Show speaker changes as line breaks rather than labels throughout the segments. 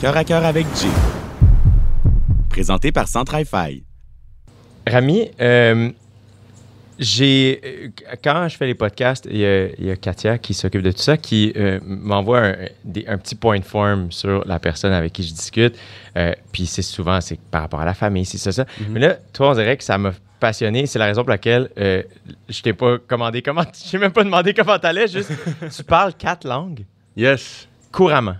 Cœur à cœur avec Jay. Présenté par Centrify.
Rami, euh, j'ai euh, quand je fais les podcasts, il y a, il y a Katia qui s'occupe de tout ça, qui euh, m'envoie un, petit point de forme sur la personne avec qui je discute. Euh, puis c'est souvent c'est par rapport à la famille, c'est ça, ça. Mais là, toi, on dirait que ça m'a passionné. C'est la raison pour laquelle euh, je t'ai pas commandé comment. Je t'ai même pas demandé comment t'allais. Juste, tu parles quatre langues?
Yes.
couramment.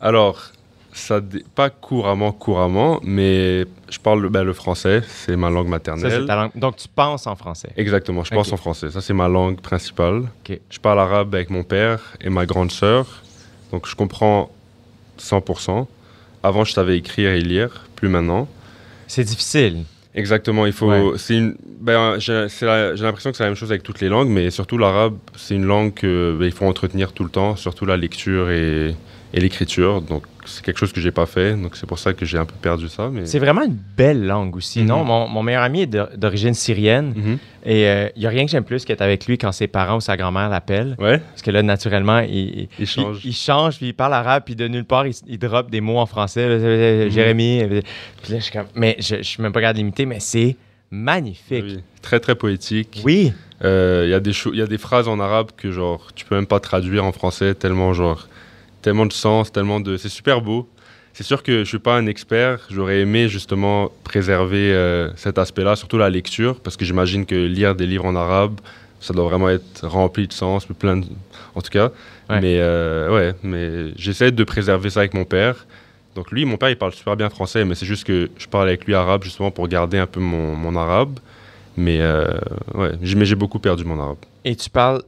Alors, ça pas couramment, couramment, mais je parle le- ben, le français, c'est ma langue maternelle.
c'est ta langue. Donc tu penses en français.
Exactement, je pense en français. Ça, c'est ma langue principale. Je parle arabe avec mon père et ma grande sœur, donc je comprends 100%. Avant, je savais écrire et lire, plus maintenant.
C'est difficile.
Exactement, il faut.
Ouais.
C'est une. Ben, j'ai l'impression que c'est la même chose avec toutes les langues, mais surtout l'arabe, c'est une langue que ben, faut entretenir tout le temps, surtout la lecture et, et l'écriture. Donc c'est quelque chose que j'ai pas fait, donc c'est pour ça que j'ai un peu perdu ça. Mais
C'est vraiment une belle langue aussi,
Mhm.
non? Mon, mon meilleur ami est d'origine syrienne
Mhm.
et il n'y a rien que j'aime plus qu'être avec lui quand ses parents ou sa grand-mère l'appellent.
ouais,
Parce que là, naturellement, il,
il change.
il, il change, puis il parle arabe, puis de nulle part, il, il drop des mots en français. là, euh,
Mhm.
Jérémy. euh, Puis là, je suis comme. Mais je, je suis même pas capable d'imiter, mais c'est magnifique.
Oui, Très très poétique.
Oui.
Euh, Il y a des y a des phrases en arabe que genre tu peux même pas traduire en français tellement genre tellement de sens, tellement de c'est super beau. C'est sûr que je suis pas un expert, j'aurais aimé justement préserver euh, cet aspect-là, surtout la lecture parce que j'imagine que lire des livres en arabe, ça doit vraiment être rempli de sens, plein de... en tout cas.
Ouais.
Mais euh, ouais, mais j'essaie de préserver ça avec mon père. Donc lui, mon père, il parle super bien français, mais c'est juste que je parle avec lui arabe justement pour garder un peu mon, mon arabe. Mais euh, ouais, j'ai beaucoup perdu mon arabe.
Et tu parles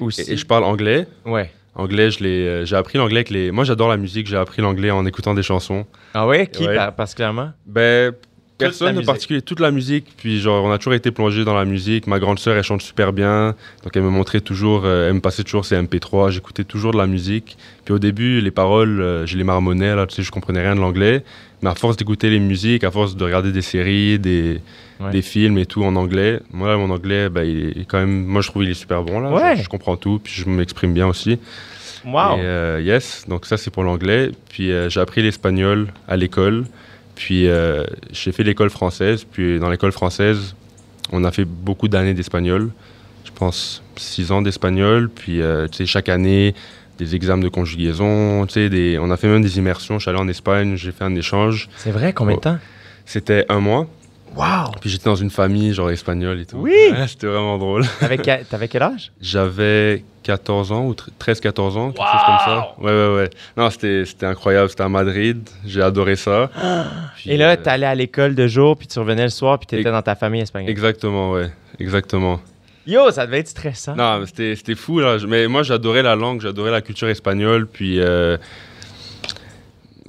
aussi.
Et, et je parle anglais.
Ouais.
Anglais, je l'ai, euh, j'ai appris l'anglais avec les. Moi, j'adore la musique. J'ai appris l'anglais en écoutant des chansons.
Ah ouais? Qui
Ouais.
par- particulièrement?
Ben, personne de particulier, toute la musique. Puis genre, on a toujours été plongé dans la musique. Ma grande sœur, elle chante super bien. Donc elle me montrait toujours, euh, elle me passait toujours ses MP3. J'écoutais toujours de la musique. Puis au début, les paroles, euh, je les marmonnais là. Tu sais, je comprenais rien de l'anglais. Mais à force d'écouter les musiques, à force de regarder des séries, des,
Ouais.
des films et tout en anglais, moi, là, mon anglais, ben, il est quand même. Moi, je trouve qu'il est super bon là.
Ouais.
Je, je comprends tout. Puis je m'exprime bien aussi.
Wow!
Et, euh, yes, donc ça c'est pour l'anglais. Puis euh, j'ai appris l'espagnol à l'école. Puis euh, j'ai fait l'école française. Puis dans l'école française, on a fait beaucoup d'années d'espagnol. Je pense six ans d'espagnol. Puis euh, chaque année, des examens de conjugaison. Des... on a fait même des immersions. Je suis allé en Espagne, j'ai fait un échange.
C'est vrai, combien de temps?
C'était un mois.
Wow!
Puis j'étais dans une famille genre espagnole et tout.
Oui!
Ouais, C'était vraiment drôle.
T'avais que- t'avais quel âge?
J'avais 14 ans ou 13-14 ans, quelque chose comme ça. Ouais, ouais, ouais. Non, c'était c'était incroyable. C'était à Madrid. J'ai adoré ça. Puis,
Et là,
euh,
t'allais à l'école de jour, puis tu revenais le soir, puis t'étais dans ta famille espagnole.
Exactement, ouais. Exactement.
Yo, ça devait être stressant.
Non, c'était c'était fou, là. Mais moi, j'adorais la langue, j'adorais la culture espagnole. Puis, euh,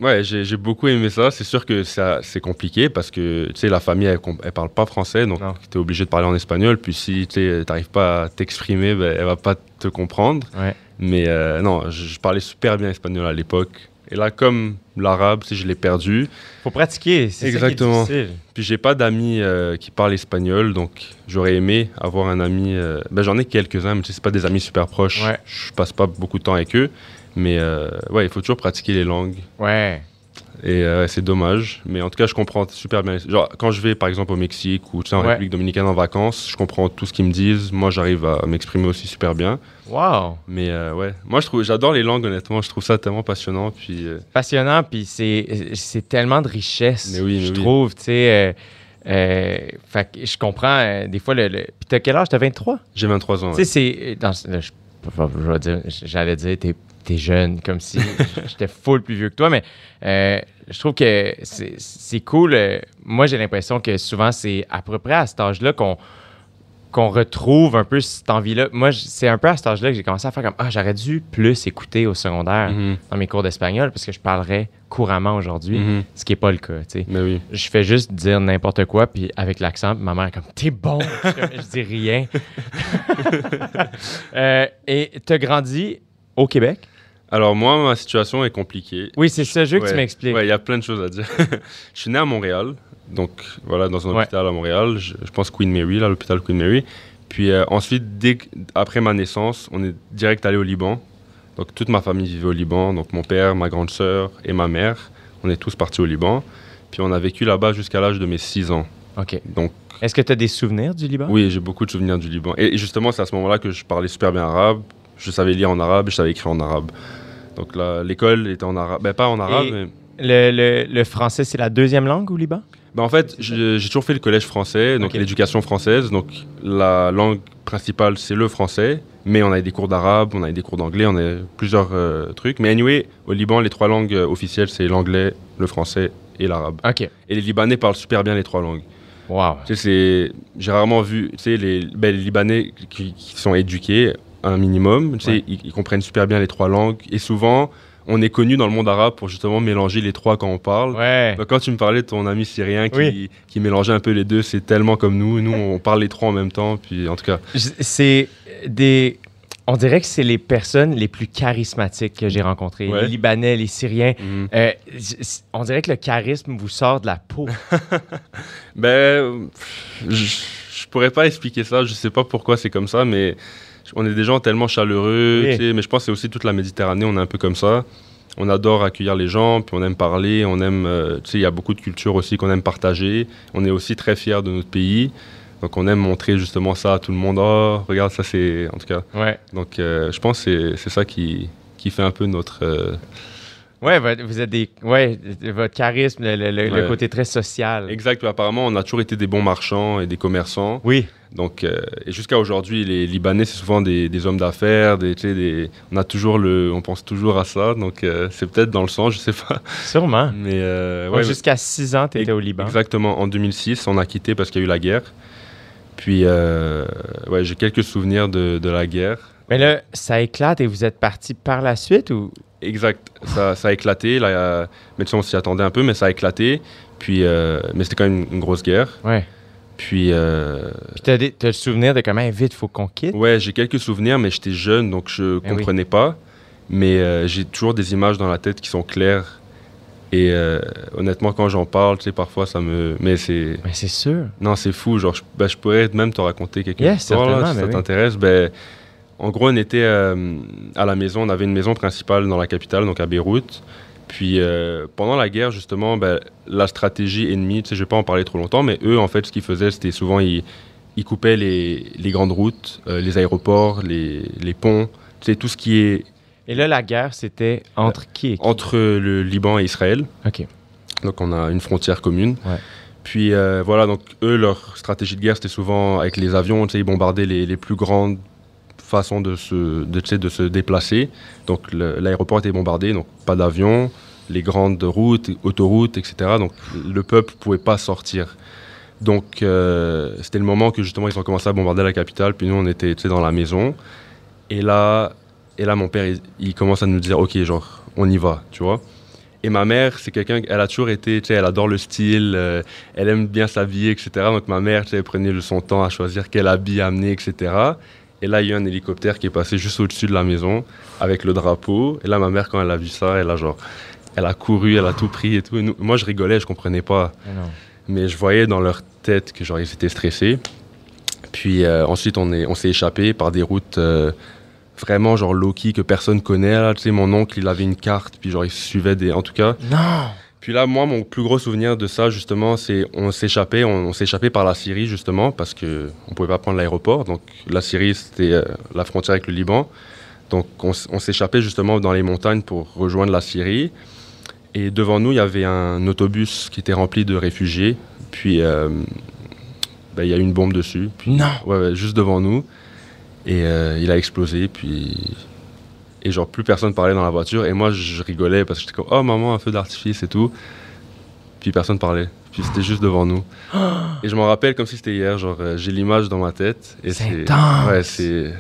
ouais, j'ai beaucoup aimé ça. C'est sûr que c'est compliqué parce que, tu sais, la famille, elle, elle parle pas français. Donc, tu es obligé de parler en espagnol. Puis, si tu n'arrives pas à t'exprimer, ben, elle va pas te comprendre.
Ouais.
Mais euh, non, je, je parlais super bien espagnol à l'époque. Et là, comme l'arabe, si je l'ai perdu.
Faut pratiquer, c'est
Exactement.
ça qui est difficile.
Puis j'ai pas d'amis euh, qui parlent espagnol, donc j'aurais aimé avoir un ami. euh, Ben j'en ai quelques-uns, mais c'est pas des amis super proches.
Ouais.
Je passe pas beaucoup de temps avec eux. Mais euh, ouais, il faut toujours pratiquer les langues.
Ouais.
Et euh, c'est dommage. Mais en tout cas, je comprends super bien. Genre, quand je vais par exemple au Mexique ou tu sais, en
Ouais.
République dominicaine en vacances, je comprends tout ce qu'ils me disent. Moi, j'arrive à m'exprimer aussi super bien.
Wow.
Mais euh, ouais, moi, je trouve, j'adore les langues, honnêtement. Je trouve ça tellement passionnant. Puis. euh,
Passionnant, puis c'est tellement de richesse,
Mais oui, mais
je
oui.
trouve, tu sais. euh, fait que je comprends, des fois, le, le... Puis t'as quel âge? T'as 23?
J'ai 23 ans.
Tu
ouais.
sais, c'est... j'allais dire, t'es t'es jeune, comme si j'étais full plus vieux que toi, mais euh, je trouve que c'est- cool. euh, moi, j'ai l'impression que souvent, c'est à peu près à cet âge-là qu'on qu'on retrouve un peu cette envie-là. Moi, c'est un peu à cet âge-là que j'ai commencé à faire comme Ah, j'aurais dû plus écouter au secondaire
Mhm.
dans mes cours d'espagnol parce que je parlerais couramment aujourd'hui,
Mhm.
ce qui n'est pas le cas. tu sais.
Mais oui.
Je fais juste dire n'importe quoi, puis avec l'accent, ma mère est comme T'es bon Je dis rien. Euh, et tu as grandi au Québec?
Alors moi, ma situation est compliquée.
Oui, c'est ça, je veux que tu
Ouais.
m'expliques.
Ouais, il y a plein de choses à dire. je suis né à Montréal, donc voilà, dans un
Ouais.
hôpital à Montréal. Je, je pense Queen Mary, là, l'hôpital Queen Mary. Puis euh, ensuite, dès après ma naissance, on est direct allé au Liban. Donc toute ma famille vivait au Liban, donc mon père, ma grande sœur et ma mère, on est tous partis au Liban. Puis on a vécu là-bas jusqu'à l'âge de mes 6 ans.
OK.
Donc
Est-ce que tu as des souvenirs du Liban?
oui, j'ai beaucoup de souvenirs du Liban. Et justement, c'est à ce moment-là que je parlais super bien arabe. Je savais lire en arabe, je savais écrire en arabe. Donc l'école était en arabe. Ben pas en arabe,
Et-
mais...
Le, le- le français, c'est la deuxième langue au Liban?
Ben, en fait, j'ai toujours fait le collège français, donc l'éducation française. Donc la langue principale, c'est le français. Mais on a des cours d'arabe, on a des cours d'anglais, on a plusieurs euh, trucs. Mais anyway, au Liban, les trois langues euh, officielles, c'est l'anglais, le français et l'arabe.
OK.
Et les Libanais parlent super bien les trois langues.
Wow.
Tu sais, c'est- j'ai rarement vu, tu sais, les, ben, les Libanais qui, qui sont éduqués un minimum, tu sais,
Ouais.
ils, ils comprennent super bien les trois langues. Et souvent, on est connu dans le monde arabe pour justement mélanger les trois quand on parle.
Ouais.
Bah, Quand tu me parlais de ton ami syrien qui,
Oui.
qui mélangeait un peu les deux, c'est tellement comme nous. Nous, on parle les trois en même temps. Puis en tout cas,
C'est des. On dirait que c'est les personnes les plus charismatiques que j'ai rencontrées.
Ouais.
Les Libanais, les Syriens.
mhm.
Euh, on dirait que le charisme vous sort de la peau.
ben, je, je pourrais pas expliquer ça. Je sais pas pourquoi c'est comme ça, mais on est des gens tellement chaleureux.
Oui.
mais je pense que c'est aussi toute la Méditerranée, on est un peu comme ça. On adore accueillir les gens, puis on aime parler, on aime, euh, tu sais, il y a beaucoup de cultures aussi qu'on aime partager. On est aussi très fiers de notre pays, donc on aime montrer justement ça à tout le monde. Oh, regarde, ça c'est, en tout cas.
Ouais.
Donc euh, je pense que c'est- ça qui, qui fait un peu notre... euh,
Ouais, vous êtes des. Ouais, votre charisme, le, côté très social.
Exact, apparemment on a toujours été des bons marchands et des commerçants.
Oui.
Donc, euh, et jusqu'à aujourd'hui, les Libanais, c'est souvent des, des hommes d'affaires, des, on a toujours le, on pense toujours à ça. Donc, euh, c'est peut-être dans le sang, je sais pas.
Sûrement.
Mais euh,
Ouais, Jusqu'à 6 ans, tu étais au Liban.
exactement. En 2006, on a quitté parce qu'il y a eu la guerre. Puis, ouais, j'ai quelques souvenirs de, de la guerre.
Mais là, ça éclate et vous êtes parti par la suite ou?
Exact. Ça, ça a éclaté. Là, mais on s'y attendait un peu, mais ça a éclaté. Puis, mais c'était quand même une, une grosse guerre.
Ouais.
Puis, euh,
Puis t'as, des- t'as le souvenir de comment vite, faut qu'on quitte?
Ouais, j'ai quelques souvenirs, mais j'étais jeune, donc je
oui.
comprenais pas. Mais euh, j'ai toujours des images dans la tête qui sont claires. Et euh, honnêtement, quand j'en parle, tu sais, parfois ça me. Mais c'est.
Mais c'est sûr.
Non, c'est fou. Genre, je, ben, je pourrais même te raconter quelques histoires, là, si
ben
ça
oui.
t'intéresse. Ben, en gros, on était euh, à la maison. On avait une maison principale dans la capitale, donc à Beyrouth. Puis euh, pendant la guerre, justement, ben, la stratégie ennemie, je vais pas en parler trop longtemps, mais eux, en fait, ce qu'ils faisaient, c'était souvent, ils, ils coupaient les, les grandes routes, euh, les aéroports, les, les ponts, tout ce qui est
Et là, la guerre, c'était entre qui et qui?
entre le Liban et Israël.
OK.
Donc on a une frontière commune.
Ouais.
Puis euh, voilà, donc eux, leur stratégie de guerre, c'était souvent avec les avions, ils bombardaient les, les plus grandes façons de se, de, de se déplacer. Donc l'aéroport était bombardé, donc pas d'avion, les grandes routes, autoroutes, etc. Donc le peuple pouvait pas sortir. Donc euh, c'était le moment que justement ils ont commencé à bombarder la capitale, puis nous on était dans la maison. Et là, et là mon père, il, commence à nous dire, ok, genre, on y va, tu vois. Et ma mère, c'est quelqu'un, elle a toujours été, tu sais, elle adore le style, euh, elle aime bien s'habiller, etc. Donc ma mère, tu sais, prenait son temps à choisir quel habit amener, etc. Et là, il y a un hélicoptère qui est passé juste au-dessus de la maison avec le drapeau. Et là, ma mère, quand elle a vu ça, elle a genre, elle a couru, elle a tout pris et tout. Et nous- moi, je rigolais, je comprenais pas. Mais je voyais dans leur tête que genre ils étaient stressés. Puis euh, ensuite on est on s'est échappé par des routes euh, vraiment genre low-key que personne connaît là, tu sais mon oncle il avait une carte puis genre il suivait des en tout cas.
Non!
Puis là moi mon plus gros souvenir de ça justement c'est on s'échappait on, on s'échappait par la Syrie justement parce que on pouvait pas prendre l'aéroport donc la Syrie c'était euh, la frontière avec le Liban. Donc on, s'échappait justement dans les montagnes pour rejoindre la Syrie. Et devant nous, il y avait un autobus qui était rempli de réfugiés. Puis euh, ben, il y a eu une bombe dessus.
Non!
Ouais, ouais, juste devant nous. Et euh, il a explosé. Puis. Et genre, plus personne parlait dans la voiture. Et moi, je rigolais parce que j'étais comme, oh maman, un feu d'artifice et tout. Puis personne parlait. Puis c'était juste devant nous. et je m'en rappelle comme si c'était hier. Genre, euh, j'ai l'image dans ma tête. Et
C'est.
Ouais, c'est.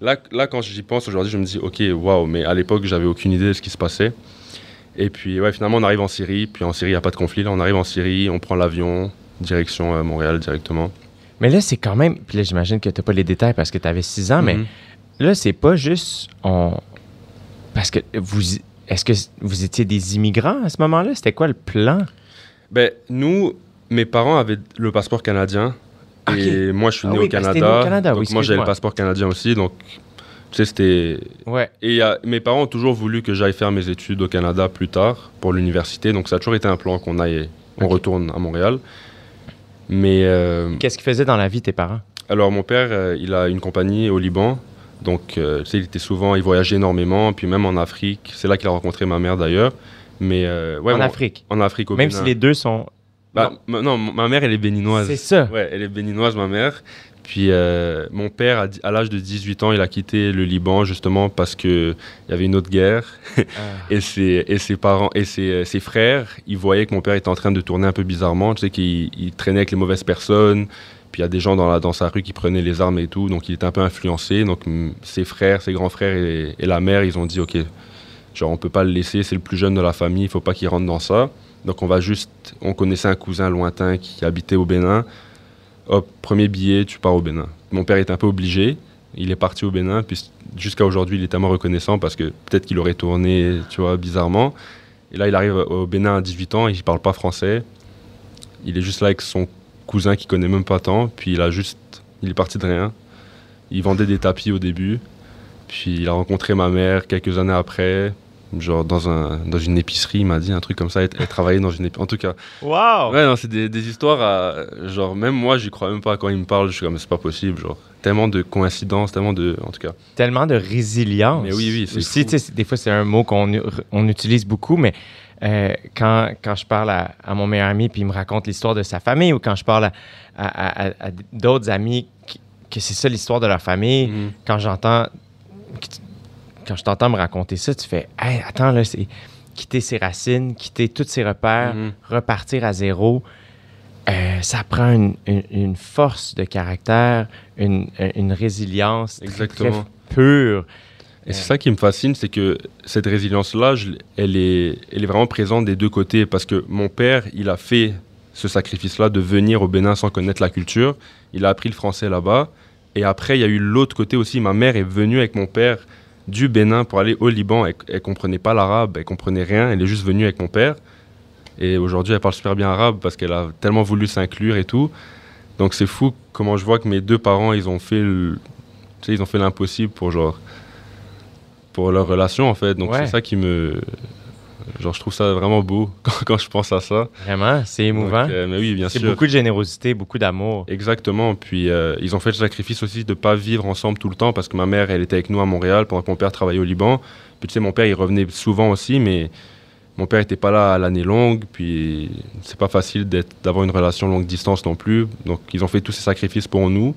Là, là, quand j'y pense aujourd'hui, je me dis, ok, waouh, mais à l'époque, j'avais aucune idée de ce qui se passait. Et puis, ouais, finalement, on arrive en Syrie. Puis en Syrie, il n'y a pas de conflit. Là, on arrive en Syrie, on prend l'avion, direction euh, Montréal directement.
Mais là, c'est quand même. Puis là, j'imagine que t'as pas les détails parce que t'avais 6 ans, mais
Mhm.
là, c'est pas juste. On... Parce que vous. Est-ce que vous étiez des immigrants à ce moment-là? C'était quoi le plan?
Ben, nous, mes parents avaient le passeport canadien.
Ok.
Et moi, je suis
Ah
né
oui,
au Canada.
t'es né au Canada,
donc
oui,
moi, j'ai le passeport canadien aussi. Donc, tu sais, c'était.
Ouais.
Et a- mes parents ont toujours voulu que j'aille faire mes études au Canada plus tard pour l'université. Donc ça a toujours été un plan qu'on aille, on
Ok.
retourne à Montréal. Mais euh,
Qu'est-ce qu'ils faisaient dans la vie, tes parents?
alors mon père, euh, il a une compagnie au Liban. Donc euh, tu sais, il était souvent, il voyageait énormément. Puis même en Afrique, c'est là qu'il a rencontré ma mère d'ailleurs. Mais euh, ouais,
en Afrique?
En Afrique au
Même
Bénin.
si les deux sont.
Bah, ma- non, ma mère, elle est béninoise.
C'est ça.
Ouais, elle est béninoise, ma mère. Puis euh, mon père, à, l'âge de 18 ans, il a quitté le Liban justement parce qu'il y avait une autre guerre.
Ah.
Et ses, et ses parents et ses, ses frères, ils voyaient que mon père était en train de tourner un peu bizarrement. Tu sais, qu'il il traînait avec les mauvaises personnes. Puis il y a des gens dans, la, dans sa rue qui prenaient les armes et tout. Donc il était un peu influencé. Donc ses frères, ses grands frères et, et la mère, ils ont dit OK, genre on peut pas le laisser, c'est le plus jeune de la famille, il faut pas qu'il rentre dans ça. Donc on va juste. On connaissait un cousin lointain qui habitait au Bénin. Hop, premier billet, tu pars au Bénin. Mon père est un peu obligé. Il est parti au Bénin, puis jusqu'à aujourd'hui, il est tellement reconnaissant parce que peut-être qu'il aurait tourné, tu vois, bizarrement. Et là, il arrive au Bénin à 18 ans, il parle pas français. Il est juste là avec son cousin qui connaît même pas tant, puis il a juste. Il est parti de rien. Il vendait des tapis au début, puis il a rencontré ma mère quelques années après, genre dans, un, dans une épicerie, il m'a dit un truc comme ça, elle, elle travaillait dans une épicerie. En tout cas,
Wow!
Ouais, non, c'est des, des histoires à. Genre, même moi, j'y crois même pas quand il me parle. Je suis comme, c'est pas possible. Genre, tellement de coïncidences, tellement de. En tout cas.
Tellement de résilience.
Mais oui, oui, c'est
Aussi,
fou.
des fois, c'est un mot qu'on on utilise beaucoup, mais euh, quand, quand je parle à, à mon meilleur ami puis il me raconte l'histoire de sa famille ou quand je parle à, à- à- à d'autres amis qui- que c'est ça l'histoire de leur famille,
Mhm.
quand j'entends quand je t'entends me raconter ça, tu fais Hey, attends là, c'est quitter ses racines, quitter tous ses repères,
Mhm.
repartir à zéro. Euh, ça prend une, une- une force de caractère, une, une résilience très,
Exactement.
très pure.
Et c'est ça qui me fascine, c'est que cette résilience-là, est, elle est vraiment présente des deux côtés. Parce que mon père, il a fait ce sacrifice-là de venir au Bénin sans connaître la culture. Il a appris le français là-bas. Et après, il y a eu l'autre côté aussi. Ma mère est venue avec mon père du Bénin pour aller au Liban. Elle, elle comprenait pas l'arabe, elle comprenait rien. Elle est juste venue avec mon père. Et aujourd'hui, elle parle super bien arabe parce qu'elle a tellement voulu s'inclure et tout. Donc c'est fou comment je vois que mes deux parents, ils ont fait le- ils ont fait l'impossible pour genre pour leur relation en fait. Donc
Ouais.
c'est ça qui me genre je trouve ça vraiment beau quand, quand je pense à ça.
Vraiment, c'est émouvant?
Donc, euh, mais oui, bien
c'est
sûr.
beaucoup de générosité, beaucoup d'amour.
Exactement. Puis euh, ils ont fait le sacrifice aussi de ne pas vivre ensemble tout le temps parce que ma mère, elle était avec nous à Montréal pendant que mon père travaillait au Liban. Puis tu sais, mon père, il revenait souvent aussi, mais mon père n'était pas là à l'année longue. Puis c'est pas facile d'avoir une relation longue distance non plus. Donc ils ont fait tous ces sacrifices pour nous.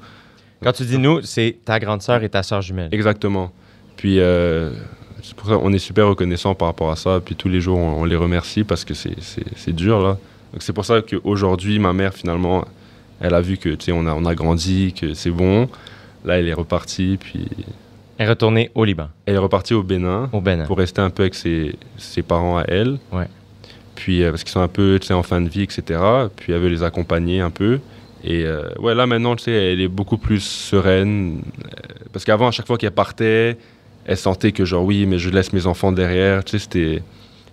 Quand tu dis nous, c'est ta grande sœur et ta sœur jumelle.
Exactement. Puis euh, c'est pour ça qu'on est super reconnaissant par rapport à ça. Puis tous les jours, on, on les remercie parce que c'est- c'est c'est dur là. Donc c'est pour ça qu'aujourd'hui, ma mère finalement, elle a vu que tu sais, on a, on a grandi, que c'est bon. Là, elle est repartie. Puis
Elle est retournée au Liban,
elle est repartie au Bénin
au Bénin.
pour rester un peu avec ses, ses parents à elle.
Ouais.
Puis euh, parce qu'ils sont un peu tu sais, en fin de vie, etc. Puis elle veut les accompagner un peu. Et euh, ouais, là maintenant, tu sais, elle est beaucoup plus sereine. Euh, parce qu'avant, à chaque fois qu'elle partait, elle sentait que genre oui, mais je laisse mes enfants derrière. Tu sais, c'était.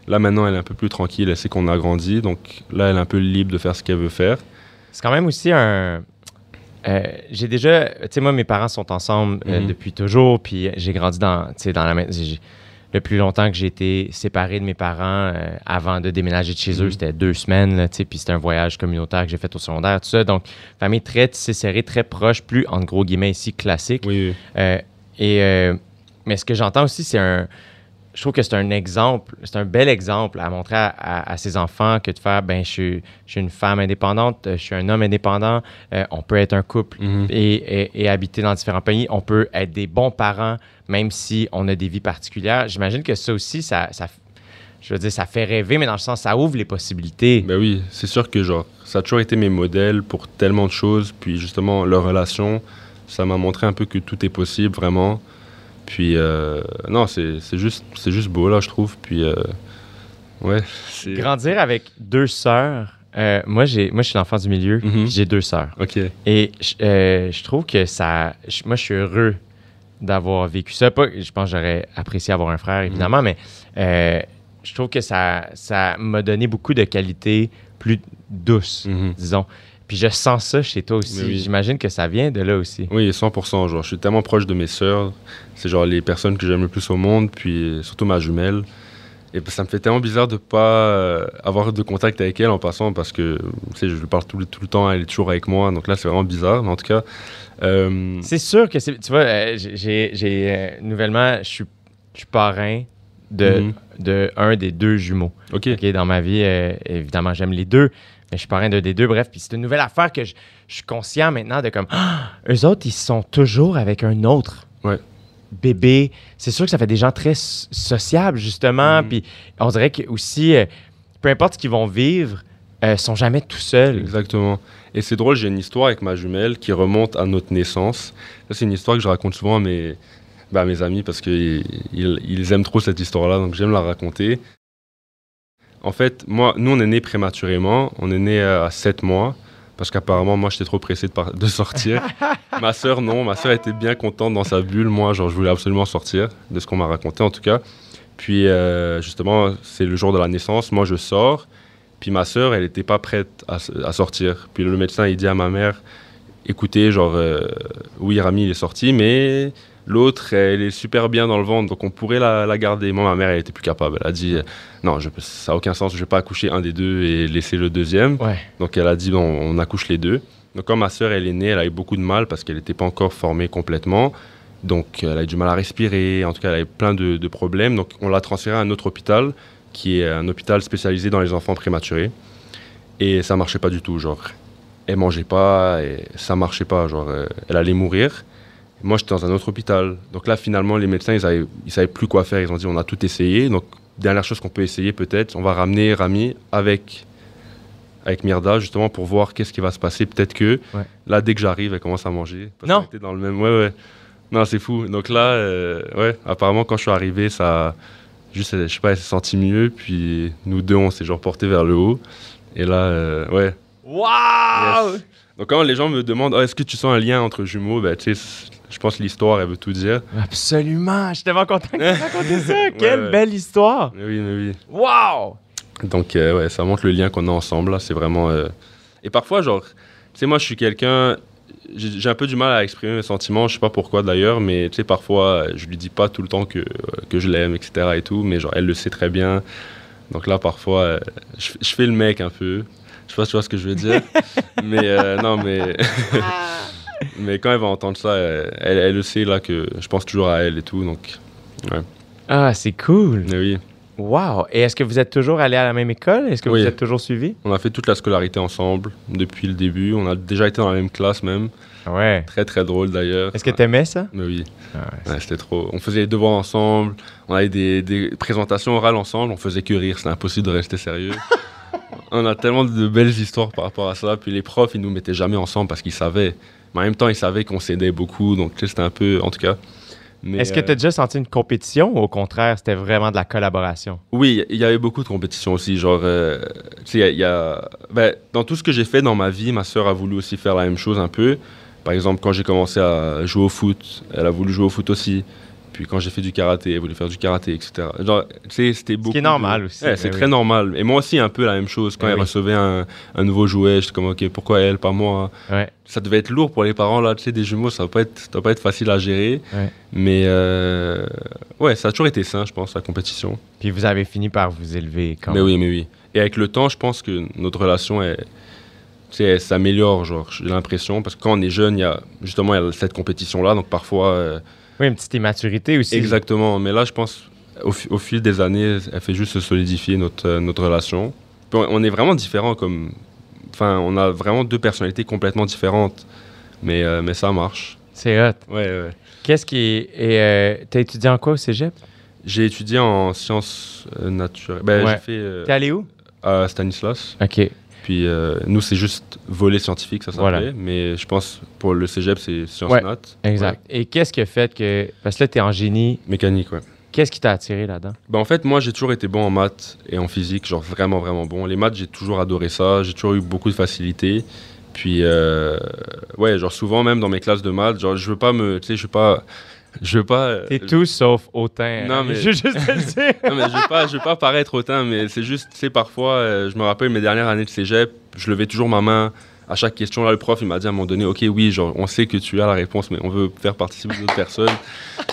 Là maintenant, elle est un peu plus tranquille. Elle sait qu'on a grandi. Donc là, elle est un peu libre de faire ce qu'elle veut faire.
C'est quand même aussi un. euh, j'ai déjà. Tu sais, moi, mes parents sont ensemble euh,
Mhm.
depuis toujours, puis j'ai grandi dans, tu sais, dans la même. Le plus longtemps que j'ai été séparé de mes parents euh, avant de déménager de chez eux,
Mhm.
c'était deux semaines, là, puis c'était un voyage communautaire que j'ai fait au secondaire, tout ça. Donc, famille très serrée, très proche, plus, en gros guillemets, ici, classique.
Oui, oui.
Euh, et, mais ce que j'entends aussi, c'est un. Je trouve que c'est un exemple, c'est un bel exemple à montrer à, à- à ses enfants que de faire, ben, je suis, je suis une femme indépendante, euh, je suis un homme indépendant, euh, on peut être un couple
Mhm.
et, et- et habiter dans différents pays, on peut être des bons parents, même si on a des vies particulières. J'imagine que ça aussi, ça, ça, je veux dire, ça fait rêver, mais dans le sens, ça ouvre les possibilités.
Ben oui, c'est sûr que genre, ça a toujours été mes modèles pour tellement de choses. Puis justement, leur relation, ça m'a montré un peu que tout est possible vraiment. Puis euh, non, c'est c'est juste, c'est juste beau là, je trouve. Puis euh, ouais.
Grandir avec deux sœurs, euh, moi, j'ai, moi, je suis l'enfant du milieu,
Mhm.
j'ai deux sœurs.
Ok.
Et je, euh, je trouve que ça. moi, je suis heureux d'avoir vécu ça. Pas, je pense que j'aurais apprécié avoir un frère, évidemment, mais euh, je trouve que ça, ça m'a donné beaucoup de qualités plus douces,
Mhm.
disons. Puis je sens ça chez toi aussi.
Oui.
J'imagine que ça vient de là aussi.
Oui, 100%. Genre, je suis tellement proche de mes sœurs. C'est genre les personnes que j'aime le plus au monde, puis surtout ma jumelle. Et ça me fait tellement bizarre de pas euh, avoir de contact avec elle en passant parce que tu sais, je lui parle tout, le- tout le temps, elle est toujours avec moi. Donc là, c'est vraiment bizarre. Mais en tout cas, euh,
C'est sûr que c'est. Tu vois, euh, j'ai. j'ai, nouvellement, je suis, je suis parrain de,
Mhm.
De un des deux jumeaux.
ok.
OK, dans ma vie, euh, évidemment, j'aime les deux, mais je suis parrain d'un des deux. Bref, puis c'est une nouvelle affaire que je, je suis conscient maintenant de comme. Ah, eux autres, ils sont toujours avec un autre.
Ouais.
Bébé. C'est sûr que ça fait des gens très sociables, justement.
Mhm.
Puis on dirait que aussi, euh, peu importe ce qu'ils vont vivre, euh, sont jamais tout seuls.
Exactement. Et c'est drôle, j'ai une histoire avec ma jumelle qui remonte à notre naissance. Ça, c'est une histoire que je raconte souvent à mes, bah, à mes amis parce qu'ils ils, aiment trop cette histoire-là, donc j'aime la raconter. En fait, moi, nous, on est nés prématurément. On est nés à 7 mois parce qu'apparemment, moi, j'étais trop pressé de, par- de sortir. ma sœur, non. Ma sœur était bien contente dans sa bulle. Moi, genre, je voulais absolument sortir, de ce qu'on m'a raconté en tout cas. Puis, euh, justement, c'est le jour de la naissance. Moi, je sors. Puis ma sœur, elle n'était pas prête à sortir. Puis le médecin, il dit à ma mère, écoutez, genre, euh, oui, Rami, il est sorti, mais l'autre, elle est super bien dans le ventre, donc on pourrait la, la garder. Moi, ma mère, elle était plus capable. Elle a dit, euh, non, je, ça n'a aucun sens, je ne vais pas accoucher un des deux et laisser le deuxième.
Ouais.
Donc elle a dit, non, on accouche les deux. Donc quand ma sœur, elle est née, elle a eu beaucoup de mal parce qu'elle n'était pas encore formée complètement. Donc elle a eu du mal à respirer, en tout cas, elle a eu plein de, de problèmes. Donc on l'a transférée à un autre hôpital, qui est un hôpital spécialisé dans les enfants prématurés. Et ça marchait pas du tout, genre, elle mangeait pas, et ça marchait pas, genre, euh, elle allait mourir. Moi, j'étais dans un autre hôpital. Donc là, finalement, les médecins, ils, avaient, ils savaient plus quoi faire. Ils ont dit, on a tout essayé. Donc, dernière chose qu'on peut essayer, peut-être, on va ramener Rami avec, avec Myrda, justement, pour voir qu'est-ce qui va se passer. Peut-être que
Ouais.
là, dès que j'arrive, elle commence à manger. Parce
Non.
était dans le même. Ouais, ouais. Non, c'est fou. Donc là, euh, ouais, apparemment, quand je suis arrivé, ça. Juste, je sais pas, elle s'est sentie mieux. Puis nous deux, on s'est genre porté vers le haut. Et là, euh, ouais.
Wow!
Yes. Donc quand les gens me demandent, Ah, est-ce que tu sens un lien entre jumeaux, ben, tu sais, je pense que l'histoire, elle veut tout dire.
Absolument! Je suis tellement content que tu raconté ça! Quelle
ouais.
belle histoire!
Mais oui, mais oui.
Wow!
Donc, euh, ouais, ça montre le lien qu'on a ensemble. C'est vraiment... euh, Et parfois, genre, tu sais, moi, je suis quelqu'un... J'ai un peu du mal à exprimer mes sentiments, je sais pas pourquoi d'ailleurs, mais tu sais, parfois, je lui dis pas tout le temps que, euh, que je l'aime, etc. et tout, mais genre, elle le sait très bien. Donc là, parfois, je, je fais le mec un peu. Je sais pas si tu vois ce que je veux dire. mais euh, non, mais... mais quand elle va entendre ça, euh, elle, elle le sait, là, que je pense toujours à elle et tout, donc...
Ah, c'est cool!
Mais oui.
Wow! Et est-ce que vous êtes toujours allé à la même école? Est-ce que
Oui.
vous êtes toujours suivis?
On a fait toute la scolarité ensemble depuis le début. On a déjà été dans la même classe même.
Ouais.
Très très drôle d'ailleurs.
Est-ce que t'aimais ça?
Mais oui,
Ah,
ouais, c'était trop. On faisait les devoirs ensemble. On avait des, des présentations orales ensemble. On faisait que rire. C'était impossible de rester sérieux. on a tellement de belles histoires par rapport à ça. Puis les profs, ils nous mettaient jamais ensemble parce qu'ils savaient. Mais en même temps, ils savaient qu'on s'aidait beaucoup. Donc c'était un peu, en tout cas. Mais,
Est-ce que
euh,
tu as déjà senti une compétition ou au contraire, c'était vraiment de la collaboration?
Oui, il y avait beaucoup de compétitions aussi. Genre, euh, tu sais, il y a- il y a- ben, dans tout ce que j'ai fait dans ma vie, ma sœur a voulu aussi faire la même chose un peu. Par exemple, quand j'ai commencé à jouer au foot, elle a voulu jouer au foot aussi. Puis quand j'ai fait du karaté, elle voulait faire du karaté, etc. Genre, c'était beaucoup.
qui est
de-
normal aussi,
Ouais, c'est
oui.
très normal. Et moi aussi, un peu la même chose. Quand
Ben
elle
oui.
recevait un, un nouveau jouet, j'étais comme, OK, pourquoi elle, pas moi?
Ouais.
Ça devait être lourd pour les parents, là, tu sais, des jumeaux, ça ça va pas être facile à gérer.
Ouais.
Mais, euh, ouais, ça a toujours été sain, je pense, la compétition.
Puis vous avez fini par vous élever quand
Mais
même.
oui, mais oui. Et avec le temps, je pense que notre relation est, elle s'améliore, genre, j'ai l'impression, parce que quand on est jeune, il y a justement il y a cette compétition-là, donc parfois, euh,
Oui, une petite immaturité aussi.
exactement. Mais là, je pense, au, fi- au fil des années, elle fait juste se solidifier notre, euh, notre relation. Puis on, on est vraiment différents, comme, enfin, on a vraiment deux personnalités complètement différentes, mais, euh, mais ça marche.
C'est hot.
Ouais, ouais.
Qu'est-ce qui est. Et euh, t'as étudié en quoi au cégep?
J'ai étudié en sciences euh, naturelles. Ben,
Ouais.
j'ai fait
T'es allé où?
à Stanislas.
OK.
Puis euh, nous, c'est juste volet scientifique, ça s'appelait.
Voilà.
Mais je pense pour le cégep, c'est sciences
Ouais,
nat.
Exact. Et qu'est-ce qui a fait que. Parce que là, t'es en génie.
Mécanique, ouais.
Qu'est-ce qui t'a attiré là-dedans?
Ben, en fait, moi, j'ai toujours été bon en maths et en physique, genre vraiment, vraiment bon. Les maths, j'ai toujours adoré ça. J'ai toujours eu beaucoup de facilité. Puis, euh, ouais, genre souvent, même dans mes classes de maths, genre, je veux pas me. Tu sais, je veux pas. Je veux pas. euh,
T'es tout sauf autant.
Non,
hein.
mais-
Je veux juste te le dire.
Non, mais je veux pas, je veux pas paraître hautain, mais c'est juste, tu sais, parfois, euh, je me rappelle mes dernières années de cégep, je levais toujours ma main à chaque question, là, le prof, il m'a dit à un moment donné, OK, oui, genre, on sait que tu as la réponse, mais on veut faire participer d'autres personnes.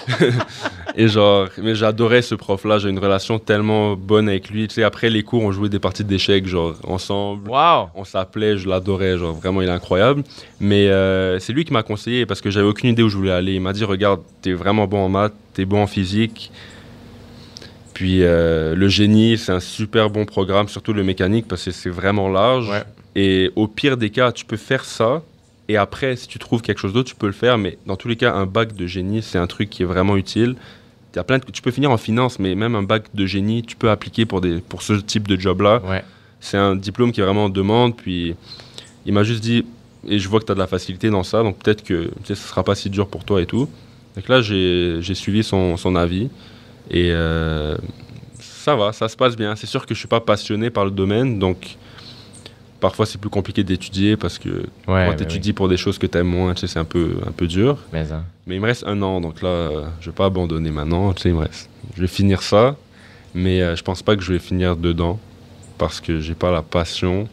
et genre, mais j'adorais ce prof-là. J'ai une relation tellement bonne avec lui. Tu sais, après les cours, on jouait des parties d'échecs, genre, ensemble.
Wow!
On s'appelait, je l'adorais, genre, vraiment, il est incroyable. Mais euh, c'est lui qui m'a conseillé parce que j'avais aucune idée où je voulais aller. Il m'a dit, regarde, t'es vraiment bon en maths, t'es bon en physique. Puis euh, le génie, c'est un super bon programme, surtout le mécanique, parce que c'est vraiment large.
Ouais.
Et au pire des cas, tu peux faire ça. Et après, si tu trouves quelque chose d'autre, tu peux le faire. Mais dans tous les cas, un bac de génie, c'est un truc qui est vraiment utile. Plein de- tu peux finir en finance, mais même un bac de génie, tu peux appliquer pour, des, pour ce type de job-là.
Ouais.
C'est un diplôme qui est vraiment en demande. Puis il m'a juste dit, et je vois que tu as de la facilité dans ça, donc peut-être que tu sais, ce ne sera pas si dur pour toi et tout. Donc là, j'ai j'ai suivi son, son avis. Et euh, ça va, ça se passe bien. C'est sûr que je ne suis pas passionné par le domaine, donc parfois c'est plus compliqué d'étudier parce que
Ouais,
quand tu
oui.
étudies pour des choses que tu aimes moins, tu sais, c'est un peu, un peu dur.
Mais, hein.
Mais il me reste un an, donc là, euh, je vais pas abandonner maintenant. Tu sais, il me reste. Je vais finir ça, mais euh, je pense pas que je vais finir dedans parce que j'ai pas la passion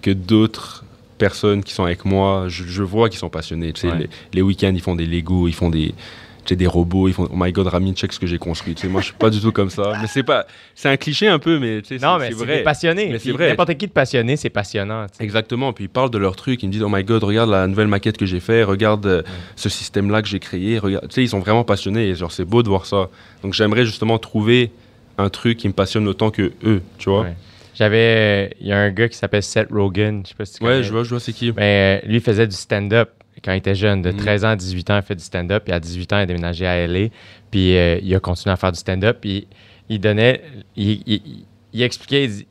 que d'autres personnes qui sont avec moi. Je, je vois qu'ils sont passionnés. Tu sais,
Ouais.
les, les week-ends, ils font des Lego, ils font des sais, des robots, ils font oh my god Rami, check ce que j'ai construit. Tu sais, moi je suis pas du tout comme ça, mais c'est pas c'est un cliché un peu mais tu sais,
Non, mais
c'est vrai.
des passionnés.
Mais c'est vrai.
N'importe qui de passionné, c'est passionnant. tu sais.
Exactement, puis ils parlent de leurs trucs, ils me disent Oh my god, regarde la nouvelle maquette que j'ai fait, regarde euh, ce système-là que j'ai créé, regarde. Tu sais, ils sont vraiment passionnés et genre c'est beau de voir ça. Donc j'aimerais justement trouver un truc qui me passionne autant que eux, tu vois.
Ouais. J'avais. Il y a un gars qui s'appelle Seth Rogen. Je sais pas si tu
Ouais,
connais.
je vois, je vois c'est qui.
Mais euh, lui faisait du stand-up quand il était jeune. De
Mhm.
13 ans à 18 ans, il fait du stand-up. Puis à 18 ans, il a déménagé à LA. Puis euh, il a continué à faire du stand-up. Puis il donnait. Il, il- il expliquait. il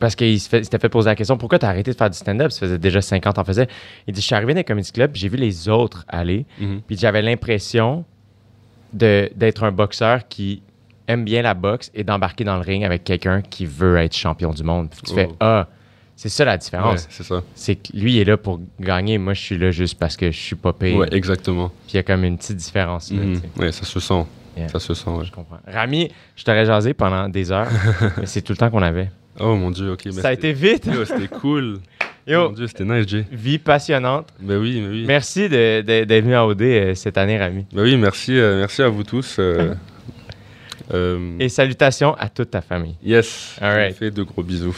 parce qu'il s'était fait poser la question pourquoi tu as arrêté de faire du stand-up? Ça faisait déjà 50 ans faisait. Il dit Je suis arrivé dans les comedy club, puis j'ai vu les autres aller.
Mhm.
Puis j'avais l'impression d'être un boxeur qui aime bien la boxe et d'embarquer dans le ring avec quelqu'un qui veut être champion du monde. Puis tu
Oh.
fais Ah, c'est ça la
Ouais,
différence
c'est ça.
c'est que lui il est là pour gagner, moi je suis là juste parce que je suis pas payé.
Ouais, exactement.
Puis il y a comme une petite différence là,
Mhm. Ouais, ça se sent.
Yeah.
Ça se sent, ouais.
Je comprends. Rami, je t'aurais jasé pendant des heures, mais c'est tout le temps qu'on avait.
Oh mon dieu, ok.
Ça a été vite.
Yo, c'était cool.
Yo,
Mon dieu, c'était nice, Jay.
vie passionnante.
Ben oui, mais oui.
Merci de- de- d'être venu à OD euh, cette année, Rami.
Ben oui, merci, euh, merci à vous tous. euh, euh,
Et salutations à toute ta famille.
yes.
All right.
Je vous fais de gros bisous.